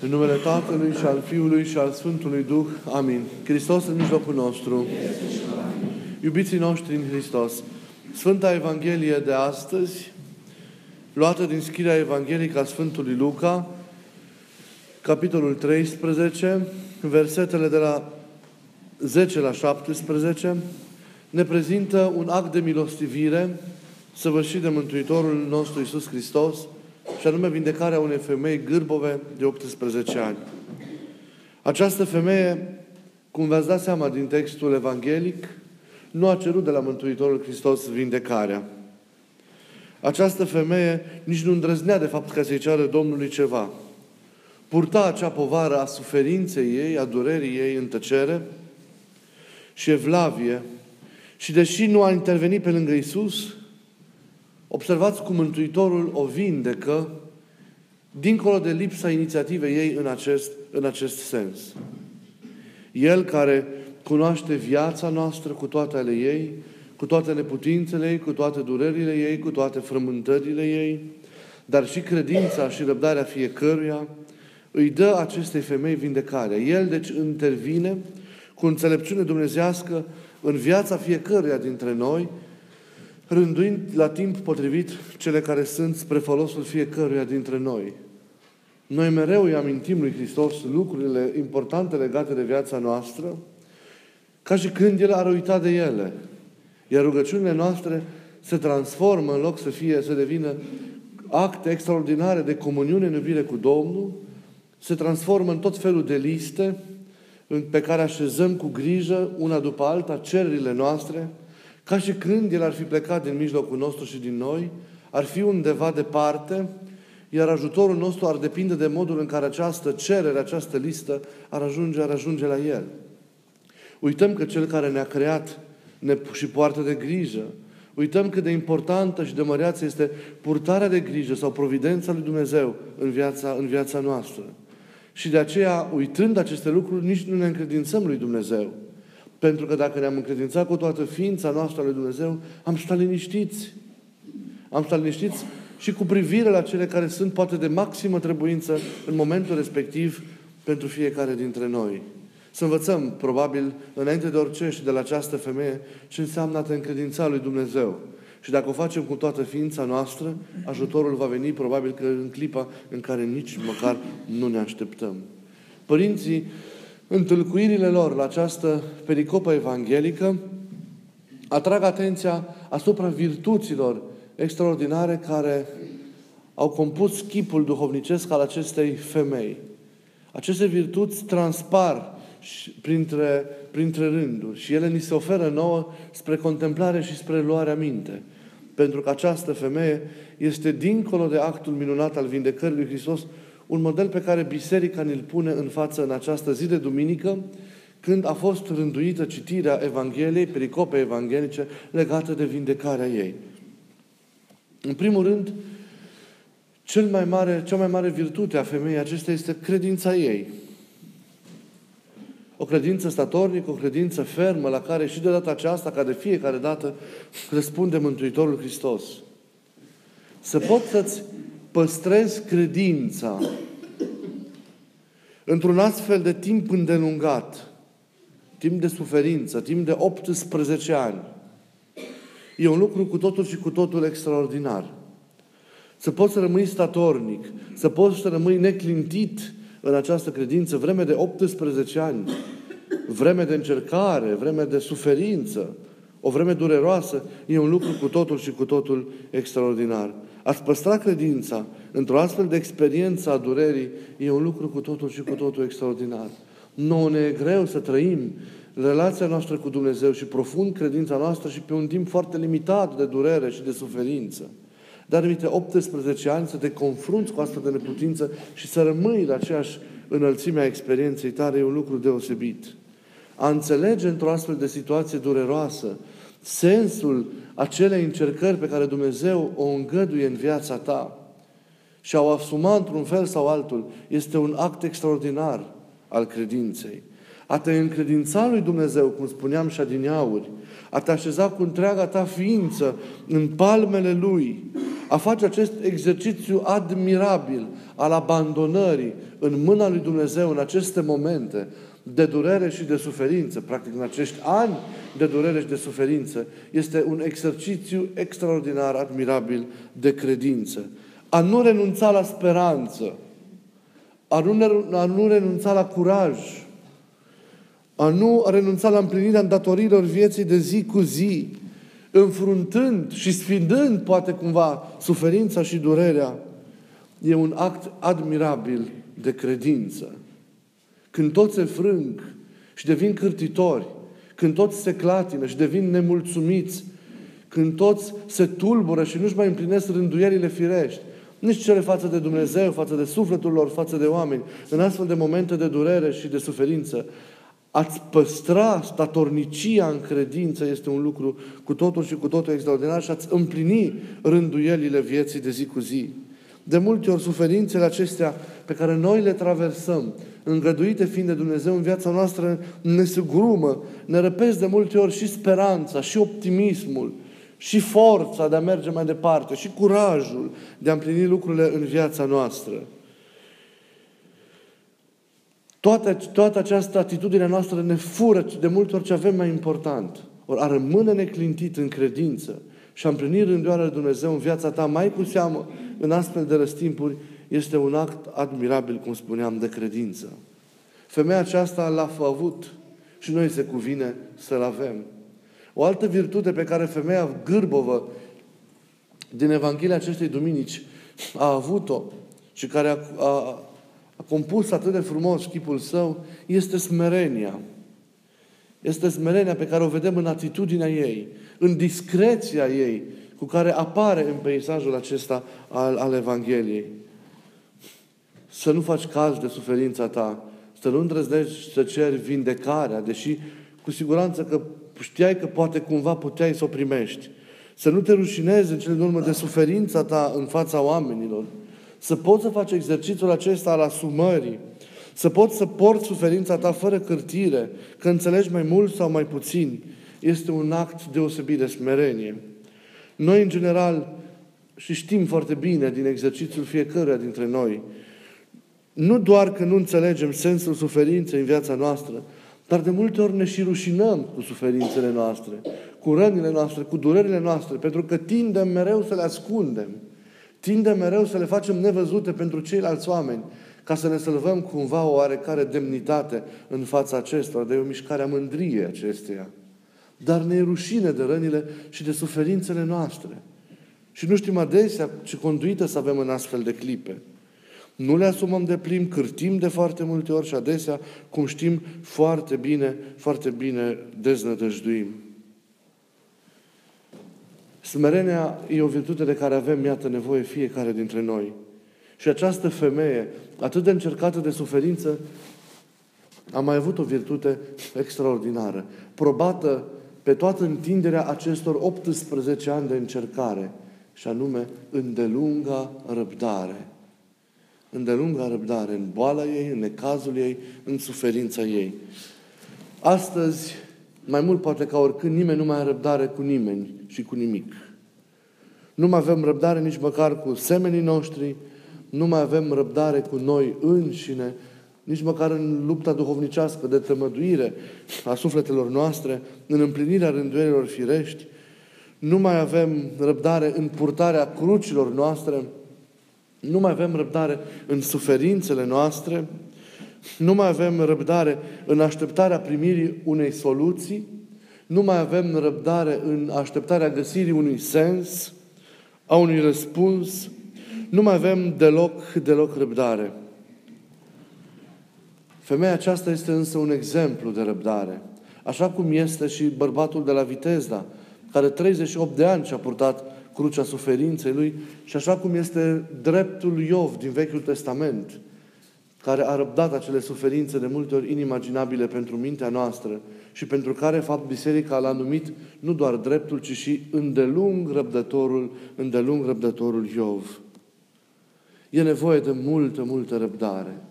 În numele Tatălui și al Fiului și al Sfântului Duh. Amin. Hristos în mijlocul nostru. Iubiții noștri în Hristos. Sfânta Evanghelie de astăzi, luată din scrierea evanghelică a Sfântului Luca, capitolul 13, versetele de la 10 la 17, ne prezintă un act de milostivire săvârșit de Mântuitorul nostru Iisus Hristos, și anume vindecarea unei femei gârbove de 18 ani. Această femeie, cum v-ați dat seama din textul evanghelic, nu a cerut de la Mântuitorul Hristos vindecarea. Această femeie nici nu îndrăznea de fapt ca să-i ceară Domnului ceva. Purta acea povară a suferinței ei, a durerii ei în tăcere și evlavie. Și deși nu a intervenit pe lângă Isus, Observați cum Mântuitorul o vindecă dincolo de lipsa inițiativei ei în acest, în acest sens. El care cunoaște viața noastră cu toate ale ei, cu toate neputințele ei, cu toate durerile ei, cu toate frământările ei, dar și credința și răbdarea fiecăruia, îi dă acestei femei vindecarea. El, deci, intervine cu înțelepciune dumnezească în viața fiecăruia dintre noi, rânduind la timp potrivit cele care sunt spre folosul fiecăruia dintre noi. Noi mereu îi amintim lui Hristos lucrurile importante legate de viața noastră, ca și când El ar uita de ele. Iar rugăciunile noastre se transformă în loc să fie, să devină acte extraordinare de comuniune în iubire cu Domnul, se transformă în tot felul de liste pe care așezăm cu grijă, una după alta, cererile noastre, ca și când El ar fi plecat din mijlocul nostru și din noi, ar fi undeva departe, iar ajutorul nostru ar depinde de modul în care această cerere, această listă ar ajunge, ar ajunge la El. Uităm că Cel care ne-a creat ne și poartă de grijă. Uităm cât de importantă și de măreață este purtarea de grijă sau providența lui Dumnezeu în viața, în viața noastră. Și de aceea, uitând aceste lucruri, nici nu ne încredințăm lui Dumnezeu. Pentru că dacă ne-am încredințat cu toată ființa noastră lui Dumnezeu, am stat liniștiți. Am stat liniștiți și cu privire la cele care sunt poate de maximă trebuință în momentul respectiv pentru fiecare dintre noi. Să învățăm, probabil, înainte de orice și de la această femeie, ce înseamnă a te încredința lui Dumnezeu. Și dacă o facem cu toată ființa noastră, ajutorul va veni probabil că în clipa în care nici măcar nu ne așteptăm. Părinții întâlcuirile lor la această pericopă evanghelică atrag atenția asupra virtuților extraordinare care au compus chipul duhovnicesc al acestei femei. Aceste virtuți transpar printre, printre rânduri și ele ni se oferă nouă spre contemplare și spre luarea minte. Pentru că această femeie este dincolo de actul minunat al vindecării lui Hristos, un model pe care biserica ne-l pune în față în această zi de duminică, când a fost rânduită citirea Evangheliei, pericope evanghelice legate de vindecarea ei. În primul rând, cel mai mare, cea mai mare virtute a femeii acestea este credința ei. O credință statornică, o credință fermă, la care și de data aceasta, ca de fiecare dată, răspunde Mântuitorul Hristos. Să poți să-ți păstrezi credința într-un astfel de timp îndelungat, timp de suferință, timp de 18 ani, e un lucru cu totul și cu totul extraordinar. Să poți să rămâi statornic, să poți să rămâi neclintit în această credință vreme de 18 ani, vreme de încercare, vreme de suferință, o vreme dureroasă, e un lucru cu totul și cu totul extraordinar. Ați păstra credința într-o astfel de experiență a durerii e un lucru cu totul și cu totul extraordinar. Nu ne e greu să trăim relația noastră cu Dumnezeu și profund credința noastră și pe un timp foarte limitat de durere și de suferință. Dar uite, 18 ani să te confrunți cu astfel de neputință și să rămâi la aceeași înălțime a experienței tale e un lucru deosebit. A înțelege într-o astfel de situație dureroasă sensul acelei încercări pe care Dumnezeu o îngăduie în viața ta și au asumat într-un fel sau altul, este un act extraordinar al credinței. A te încredința lui Dumnezeu, cum spuneam și adineauri, a te așeza cu întreaga ta ființă în palmele Lui, a face acest exercițiu admirabil al abandonării în mâna lui Dumnezeu în aceste momente de durere și de suferință, practic în acești ani de durere și de suferință, este un exercițiu extraordinar, admirabil de credință. A nu renunța la speranță, a nu, a nu renunța la curaj, a nu renunța la împlinirea îndatoririlor vieții de zi cu zi, înfruntând și sfidând poate cumva suferința și durerea, e un act admirabil de credință. Când toți se frâng și devin cârtitori, când toți se clatină și devin nemulțumiți, când toți se tulbură și nu-și mai împlinesc rânduierile firești, nici cele față de Dumnezeu, față de sufletul lor, față de oameni, în astfel de momente de durere și de suferință, ați păstra statornicia în credință este un lucru cu totul și cu totul extraordinar și ați împlini rânduielile vieții de zi cu zi. De multe ori suferințele acestea pe care noi le traversăm, îngăduite fiind de Dumnezeu în viața noastră, ne sugrumă, ne răpesc de multe ori și speranța, și optimismul, și forța de a merge mai departe, și curajul de a împlini lucrurile în viața noastră. Toată, toată această atitudine noastră ne fură de multe ori ce avem mai important. Ori a rămâne neclintit în credință și a împlini rânduiala lui Dumnezeu în viața ta, mai cu seamă în astfel de răstimpuri, este un act admirabil, cum spuneam, de credință. Femeia aceasta l-a avut și noi se cuvine să-l avem. O altă virtute pe care femeia gârbovă din Evanghelia acestei duminici a avut-o și care a, a, a compus atât de frumos chipul său, este smerenia. Este smerenia pe care o vedem în atitudinea ei, în discreția ei, cu care apare în peisajul acesta al, al Evangheliei. Să nu faci caz de suferința ta, să nu îndrăznești să ceri vindecarea, deși cu siguranță că știai că poate cumva puteai să o primești. Să nu te rușinezi în cele din urmă de suferința ta în fața oamenilor. Să poți să faci exercițiul acesta al asumării. Să poți să porți suferința ta fără cârtire, că înțelegi mai mult sau mai puțin. Este un act deosebit de smerenie. Noi, în general, și știm foarte bine din exercițiul fiecăruia dintre noi, nu doar că nu înțelegem sensul suferinței în viața noastră, dar de multe ori ne și rușinăm cu suferințele noastre, cu rănile noastre, cu durerile noastre, pentru că tindem mereu să le ascundem. Tindem mereu să le facem nevăzute pentru ceilalți oameni, ca să ne salvăm cumva o oarecare demnitate în fața acestora, de o mișcare a mândriei acesteia. Dar ne e rușine de rănile și de suferințele noastre. Și nu știm adesea ce conduită să avem în astfel de clipe. Nu le asumăm de plin, cârtim de foarte multe ori și adesea, cum știm foarte bine, foarte bine deznădăjduim. Smerenia e o virtute de care avem, iată, nevoie fiecare dintre noi. Și această femeie, atât de încercată de suferință, a mai avut o virtute extraordinară, probată pe toată întinderea acestor 18 ani de încercare, și anume îndelunga răbdare îndelunga răbdare în boala ei, în necazul ei, în suferința ei. Astăzi, mai mult poate ca oricând, nimeni nu mai are răbdare cu nimeni și cu nimic. Nu mai avem răbdare nici măcar cu semenii noștri, nu mai avem răbdare cu noi înșine, nici măcar în lupta duhovnicească de tămăduire a sufletelor noastre, în împlinirea rânduielilor firești, nu mai avem răbdare în purtarea crucilor noastre, nu mai avem răbdare în suferințele noastre, nu mai avem răbdare în așteptarea primirii unei soluții, nu mai avem răbdare în așteptarea găsirii unui sens, a unui răspuns, nu mai avem deloc, deloc răbdare. Femeia aceasta este însă un exemplu de răbdare. Așa cum este și bărbatul de la Vitezda, care 38 de ani și-a purtat crucea suferinței lui și așa cum este dreptul lui Iov din Vechiul Testament, care a răbdat acele suferințe de multe ori inimaginabile pentru mintea noastră și pentru care, fapt, Biserica l-a numit nu doar dreptul, ci și îndelung răbdătorul, îndelung răbdătorul Iov. E nevoie de multă, multă răbdare.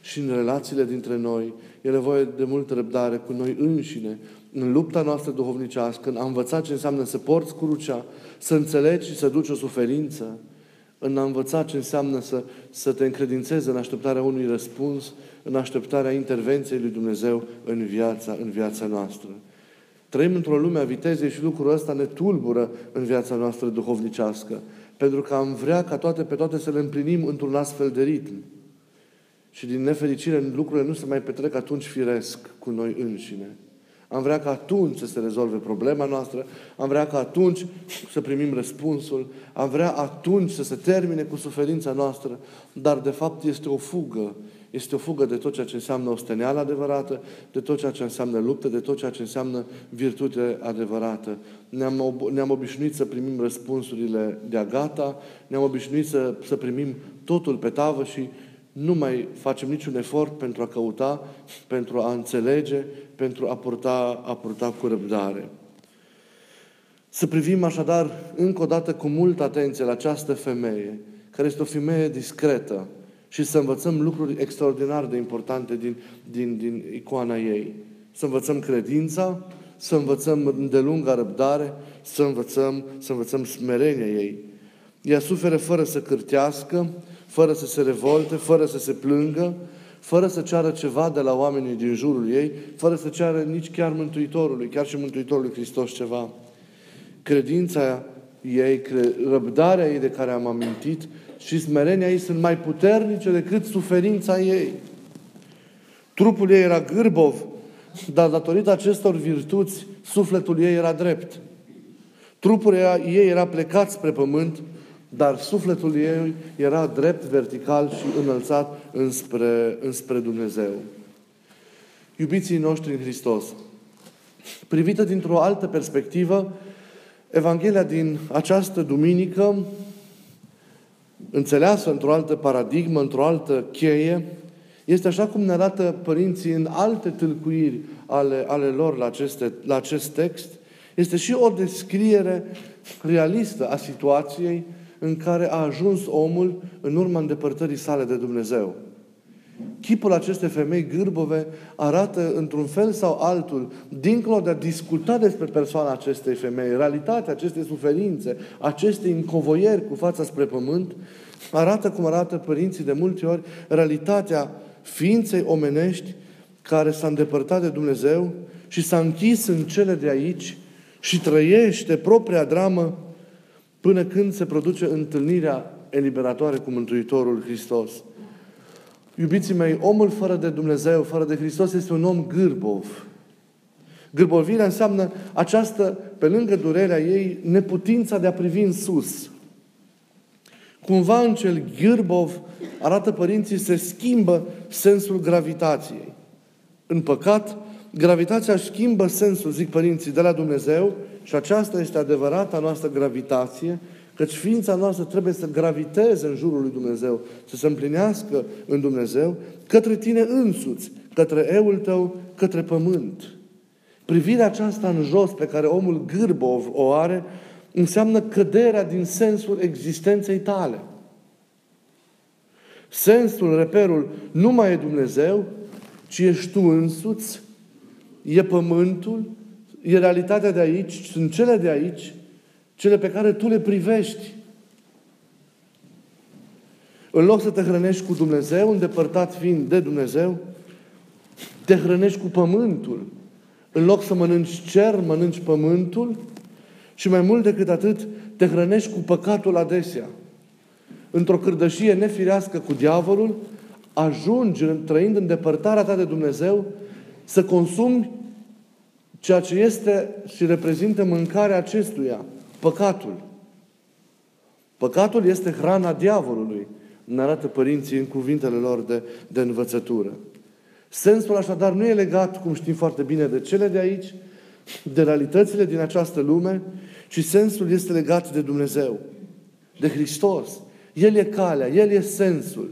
și în relațiile dintre noi. E nevoie de multă răbdare cu noi înșine, în lupta noastră duhovnicească, în a învăța ce înseamnă să porți crucea, să înțelegi și să duci o suferință, în a învăța ce înseamnă să, să te încredințezi în așteptarea unui răspuns, în așteptarea intervenției lui Dumnezeu în viața, în viața noastră. Trăim într-o lume a vitezei și lucrul ăsta ne tulbură în viața noastră duhovnicească. Pentru că am vrea ca toate pe toate să le împlinim într-un astfel de ritm. Și din nefericire lucrurile nu se mai petrec atunci firesc cu noi înșine. Am vrea ca atunci să se rezolve problema noastră, am vrea ca atunci să primim răspunsul, am vrea atunci să se termine cu suferința noastră, dar de fapt este o fugă. Este o fugă de tot ceea ce înseamnă osteneală adevărată, de tot ceea ce înseamnă luptă, de tot ceea ce înseamnă virtute adevărată. Ne-am, ob- ne-am obișnuit să primim răspunsurile de-a gata, ne-am obișnuit să, să primim totul pe tavă și nu mai facem niciun efort pentru a căuta, pentru a înțelege, pentru a purta, a purta cu răbdare. Să privim așadar încă o dată cu multă atenție la această femeie, care este o femeie discretă, și să învățăm lucruri extraordinar de importante din, din, din icoana ei. Să învățăm credința, să învățăm îndelunga răbdare, să învățăm, să învățăm smerenia ei. Ea suferă fără să cârtească, fără să se revolte, fără să se plângă, fără să ceară ceva de la oamenii din jurul ei, fără să ceară nici chiar Mântuitorului, chiar și Mântuitorului Hristos ceva. Credința ei, răbdarea ei de care am amintit și smerenia ei sunt mai puternice decât suferința ei. Trupul ei era gârbov, dar datorită acestor virtuți, sufletul ei era drept. Trupul ei era plecat spre pământ, dar sufletul ei era drept, vertical și înălțat înspre, înspre Dumnezeu. Iubiții noștri în Hristos, privită dintr-o altă perspectivă, Evanghelia din această duminică, înțeleasă într-o altă paradigmă, într-o altă cheie, este așa cum ne arată părinții în alte tâlcuiri ale, ale lor la, aceste, la acest text, este și o descriere realistă a situației în care a ajuns omul în urma îndepărtării sale de Dumnezeu. Chipul acestei femei gârbove arată într-un fel sau altul, dincolo de a discuta despre persoana acestei femei, realitatea acestei suferințe, acestei încovoieri cu fața spre pământ, arată cum arată părinții de multe ori realitatea ființei omenești care s-a îndepărtat de Dumnezeu și s-a închis în cele de aici și trăiește propria dramă până când se produce întâlnirea eliberatoare cu Mântuitorul Hristos. Iubiții mei, omul fără de Dumnezeu, fără de Hristos, este un om gârbov. Gârbovirea înseamnă această, pe lângă durerea ei, neputința de a privi în sus. Cumva în cel gârbov, arată părinții, se schimbă sensul gravitației. În păcat, gravitația schimbă sensul, zic părinții, de la Dumnezeu și aceasta este adevărata noastră gravitație, căci ființa noastră trebuie să graviteze în jurul lui Dumnezeu, să se împlinească în Dumnezeu, către tine însuți, către eul tău, către pământ. Privirea aceasta în jos pe care omul gârbov o are, înseamnă căderea din sensul existenței tale. Sensul, reperul, nu mai e Dumnezeu, ci ești tu însuți, e pământul, e realitatea de aici, sunt cele de aici, cele pe care tu le privești. În loc să te hrănești cu Dumnezeu, îndepărtat fiind de Dumnezeu, te hrănești cu pământul. În loc să mănânci cer, mănânci pământul și mai mult decât atât, te hrănești cu păcatul adesea. Într-o cârdășie nefirească cu diavolul, ajungi, trăind în depărtarea ta de Dumnezeu, să consumi ceea ce este și reprezintă mâncarea acestuia, păcatul. Păcatul este hrana diavolului, ne arată părinții în cuvintele lor de, de învățătură. Sensul așadar nu e legat, cum știm foarte bine, de cele de aici, de realitățile din această lume, ci sensul este legat de Dumnezeu, de Hristos. El e calea, El e sensul.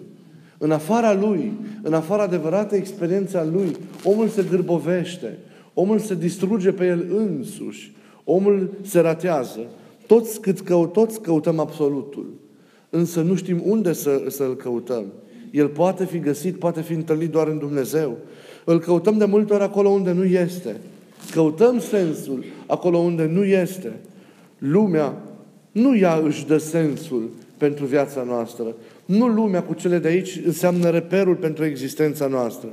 În afara Lui, în afara adevărată experiența Lui, omul se gârbovește, omul se distruge pe el însuși, omul se ratează. Toți, cât căut, toți căutăm absolutul, însă nu știm unde să, să-l căutăm. El poate fi găsit, poate fi întâlnit doar în Dumnezeu. Îl căutăm de multe ori acolo unde nu este. Căutăm sensul acolo unde nu este. Lumea nu ea își dă sensul pentru viața noastră. Nu lumea cu cele de aici înseamnă reperul pentru existența noastră.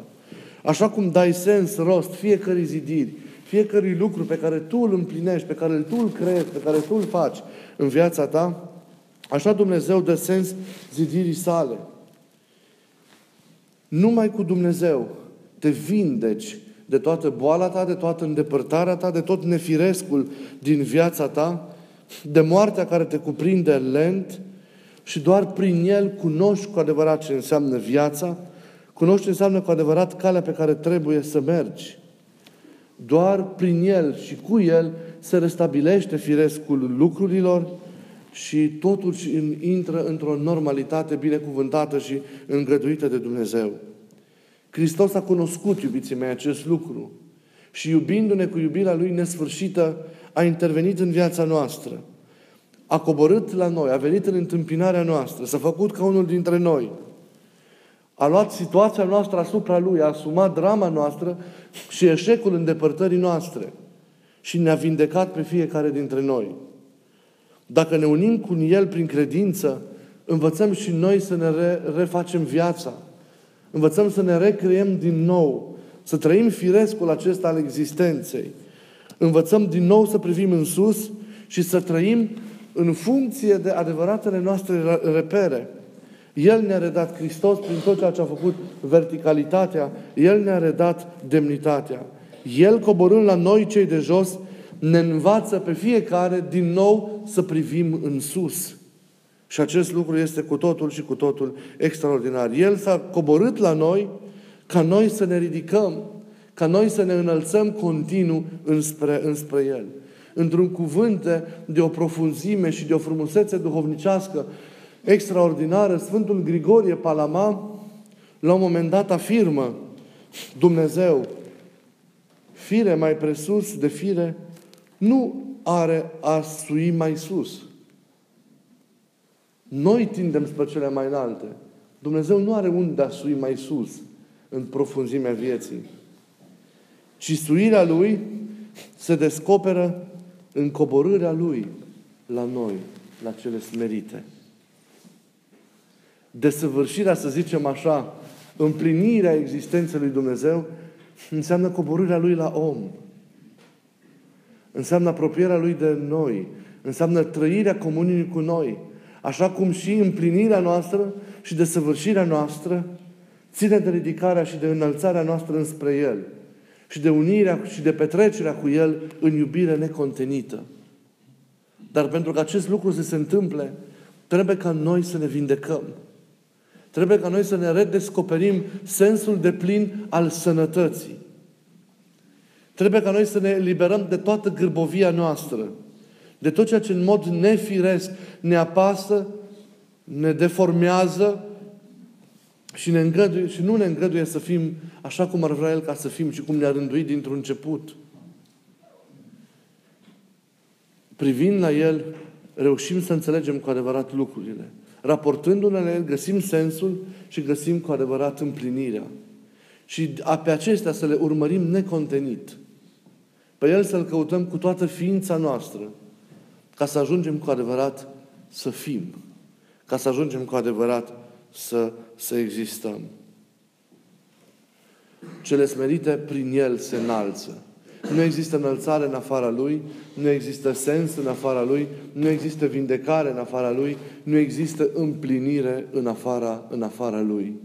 Așa cum dai sens, rost, fiecare zidiri, fiecare lucru pe care tu îl împlinești, pe care tu îl creezi, pe care tu îl faci în viața ta, așa Dumnezeu dă sens zidirii sale. Numai cu Dumnezeu te vindeci de toată boala ta, de toată îndepărtarea ta, de tot nefirescul din viața ta, de moartea care te cuprinde lent și doar prin el cunoști cu adevărat ce înseamnă viața, cunoști ce înseamnă cu adevărat calea pe care trebuie să mergi. Doar prin el și cu el se restabilește firescul lucrurilor și totul intră într-o normalitate binecuvântată și îngăduită de Dumnezeu. Hristos a cunoscut, iubiții mei, acest lucru și iubindu-ne cu iubirea Lui nesfârșită, a intervenit în viața noastră. A coborât la noi, a venit în întâmpinarea noastră, s-a făcut ca unul dintre noi. A luat situația noastră asupra Lui, a asumat drama noastră și eșecul îndepărtării noastre și ne-a vindecat pe fiecare dintre noi. Dacă ne unim cu El prin credință, învățăm și noi să ne re- refacem viața. Învățăm să ne recreăm din nou, să trăim firescul acesta al existenței. Învățăm din nou să privim în sus și să trăim în funcție de adevăratele noastre repere. El ne-a redat Hristos prin tot ceea ce a făcut verticalitatea, El ne-a redat demnitatea. El, coborând la noi cei de jos, ne învață pe fiecare din nou să privim în sus. Și acest lucru este cu totul și cu totul extraordinar. El s-a coborât la noi ca noi să ne ridicăm, ca noi să ne înălțăm continuu înspre, înspre El. Într-un cuvânt de o profunzime și de o frumusețe duhovnicească extraordinară, Sfântul Grigorie Palama, la un moment dat afirmă Dumnezeu, fire mai presus de fire, nu are a sui mai sus. Noi tindem spre cele mai înalte. Dumnezeu nu are unde a sui mai sus în profunzimea vieții. Ci suirea Lui se descoperă în coborârea Lui la noi, la cele smerite. Desăvârșirea, să zicem așa, împlinirea existenței lui Dumnezeu înseamnă coborârea Lui la om. Înseamnă apropierea Lui de noi. Înseamnă trăirea comuniunii cu noi. Așa cum și împlinirea noastră și desăvârșirea noastră ține de ridicarea și de înălțarea noastră înspre El și de unirea și de petrecerea cu El în iubire necontenită. Dar pentru că acest lucru să se întâmple, trebuie ca noi să ne vindecăm. Trebuie ca noi să ne redescoperim sensul de plin al sănătății. Trebuie ca noi să ne eliberăm de toată gârbovia noastră, de tot ceea ce în mod nefiresc ne apasă, ne deformează și, ne îngăduie, și nu ne îngăduie să fim așa cum ar vrea El ca să fim și cum ne-a rânduit dintr-un început. Privind la El, reușim să înțelegem cu adevărat lucrurile. Raportându-ne la El, găsim sensul și găsim cu adevărat împlinirea. Și pe acestea să le urmărim necontenit. Pe El să-L căutăm cu toată ființa noastră, ca să ajungem cu adevărat să fim, ca să ajungem cu adevărat să, să existăm. Cele smerite prin El se înalță. Nu există înălțare în afara Lui, nu există sens în afara Lui, nu există vindecare în afara Lui, nu există împlinire în afara, în afara Lui.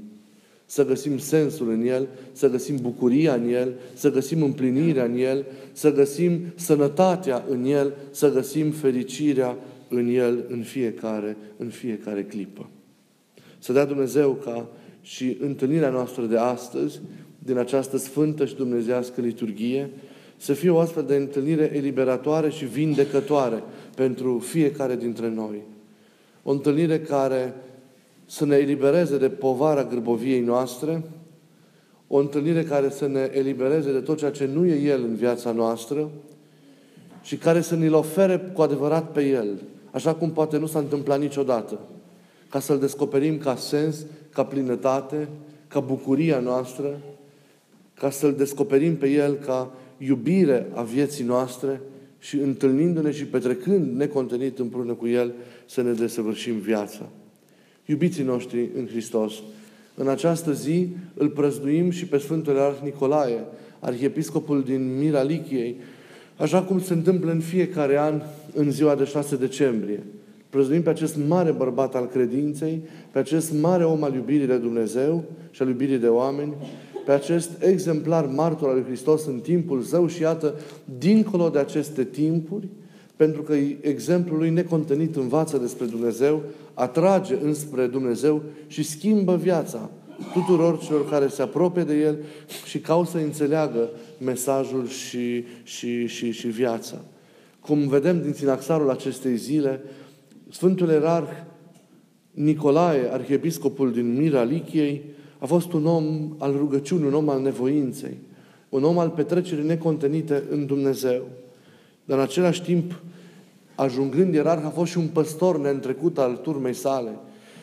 Să găsim sensul în El, să găsim bucuria în El, să găsim împlinirea în El, să găsim sănătatea în El, să găsim fericirea în El în fiecare, în fiecare clipă. Să dea Dumnezeu ca și întâlnirea noastră de astăzi, din această sfântă și dumnezească liturghie, să fie o astfel de întâlnire eliberatoare și vindecătoare pentru fiecare dintre noi. O întâlnire care să ne elibereze de povara grăboviei noastre, o întâlnire care să ne elibereze de tot ceea ce nu e El în viața noastră și care să ne-l ofere cu adevărat pe El, așa cum poate nu s-a întâmplat niciodată. ca să-L descoperim ca sens, ca plinătate, ca bucuria noastră, ca să-L descoperim pe El ca iubire a vieții noastre și întâlnindu-ne și petrecând necontenit împreună cu El să ne desăvârșim viața. Iubiții noștri în Hristos, în această zi îl prăzduim și pe Sfântul Arh Nicolae, arhiepiscopul din Miralichiei, așa cum se întâmplă în fiecare an în ziua de 6 decembrie. Prăzduim pe acest mare bărbat al credinței, pe acest mare om al iubirii de Dumnezeu și al iubirii de oameni, pe acest exemplar martor al lui Hristos în timpul său și iată, dincolo de aceste timpuri, pentru că exemplul lui necontenit învață despre Dumnezeu, atrage înspre Dumnezeu și schimbă viața tuturor celor care se apropie de El și caută să înțeleagă mesajul și, și, și, și viața. Cum vedem din sinaxarul acestei zile, Sfântul Erarh Nicolae, arhiepiscopul din Mira Lichiei, a fost un om al rugăciunii, un om al nevoinței, un om al petrecerii necontenite în Dumnezeu. Dar în același timp, ajungând ierarh, a fost și un păstor neîntrecut al turmei sale.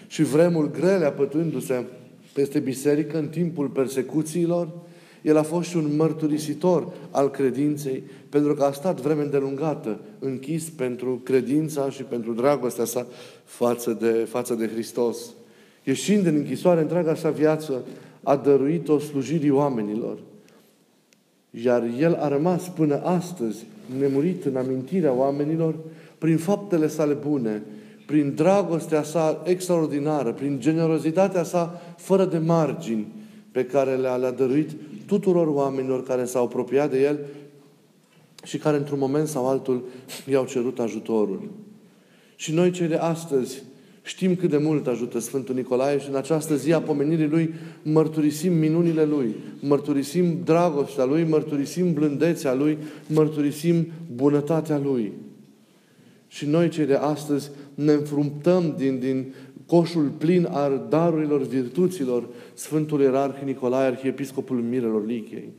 Și vremul grele apătându-se peste biserică în timpul persecuțiilor, el a fost și un mărturisitor al credinței, pentru că a stat vreme îndelungată închis pentru credința și pentru dragostea sa față de, față de Hristos. Ieșind din închisoare, întreaga sa viață a dăruit-o slujirii oamenilor. Iar el a rămas până astăzi nemurit în amintirea oamenilor prin faptele sale bune, prin dragostea sa extraordinară, prin generozitatea sa fără de margini pe care le-a, le dăruit tuturor oamenilor care s-au apropiat de el și care într-un moment sau altul i-au cerut ajutorul. Și noi cei de astăzi știm cât de mult ajută Sfântul Nicolae și în această zi a pomenirii Lui mărturisim minunile Lui, mărturisim dragostea Lui, mărturisim blândețea Lui, mărturisim bunătatea Lui. Și noi cei de astăzi ne înfruntăm din, din coșul plin al darurilor virtuților Sfântului Ierarh Nicolae, Arhiepiscopul Mirelor Lichei,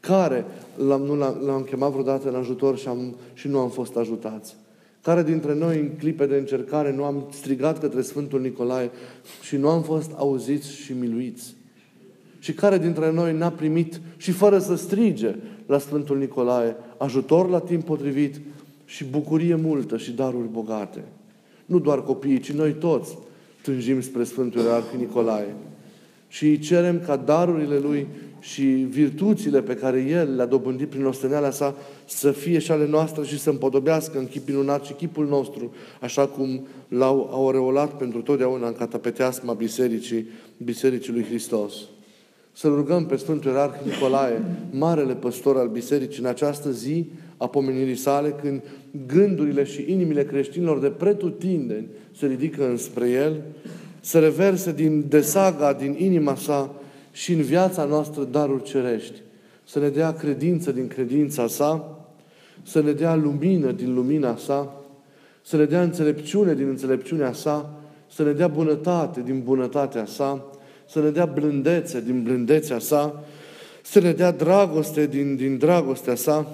care l-am, nu l-am, chemat vreodată în ajutor și, am, și nu am fost ajutați. Care dintre noi în clipe de încercare nu am strigat către Sfântul Nicolae și nu am fost auziți și miluiți? Și care dintre noi n-a primit și fără să strige la Sfântul Nicolae ajutor la timp potrivit și bucurie multă și daruri bogate? Nu doar copiii, ci noi toți tânjim spre Sfântul Ierarh Nicolae și îi cerem ca darurile Lui și virtuțile pe care El le-a dobândit prin osteneala sa să fie și ale noastre și să împodobească în chip minunat și chipul nostru, așa cum l-au aureolat pentru totdeauna în catapeteasma Bisericii, Bisericii lui Hristos. Să rugăm pe Sfântul Ierarh Nicolae, marele păstor al Bisericii, în această zi a pomenirii sale, când gândurile și inimile creștinilor de pretutindeni se ridică înspre El, să reverse din desaga, din inima sa și în viața noastră daruri cerești. Să ne dea credință din credința sa, să ne dea lumină din lumina sa, să ne dea înțelepciune din înțelepciunea sa, să ne dea bunătate din bunătatea sa, să ne dea blândețe din blândețea sa, să ne dea dragoste din, din dragostea sa,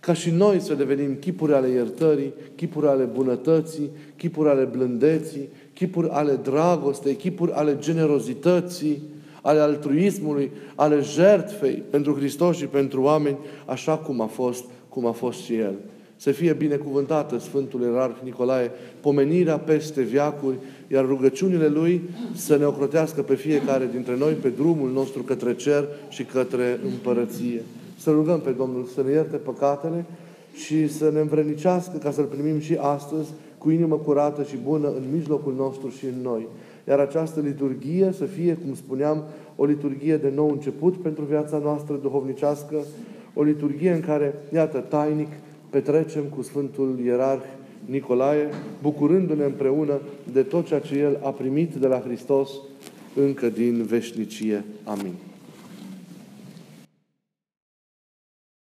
ca și noi să devenim chipuri ale iertării, chipuri ale bunătății, chipuri ale blândeții, chipuri ale dragostei, chipuri ale generozității, ale altruismului, ale jertfei pentru Hristos și pentru oameni, așa cum a fost, cum a fost și El. Să fie binecuvântată Sfântul Ierarh Nicolae, pomenirea peste viacuri, iar rugăciunile Lui să ne ocrotească pe fiecare dintre noi pe drumul nostru către cer și către împărăție. Să rugăm pe Domnul să ne ierte păcatele și să ne învrenicească ca să-L primim și astăzi cu inimă curată și bună în mijlocul nostru și în noi. Iar această liturghie să fie, cum spuneam, o liturghie de nou început pentru viața noastră duhovnicească, o liturghie în care, iată, tainic, petrecem cu Sfântul Ierarh Nicolae, bucurându-ne împreună de tot ceea ce El a primit de la Hristos încă din veșnicie. Amin.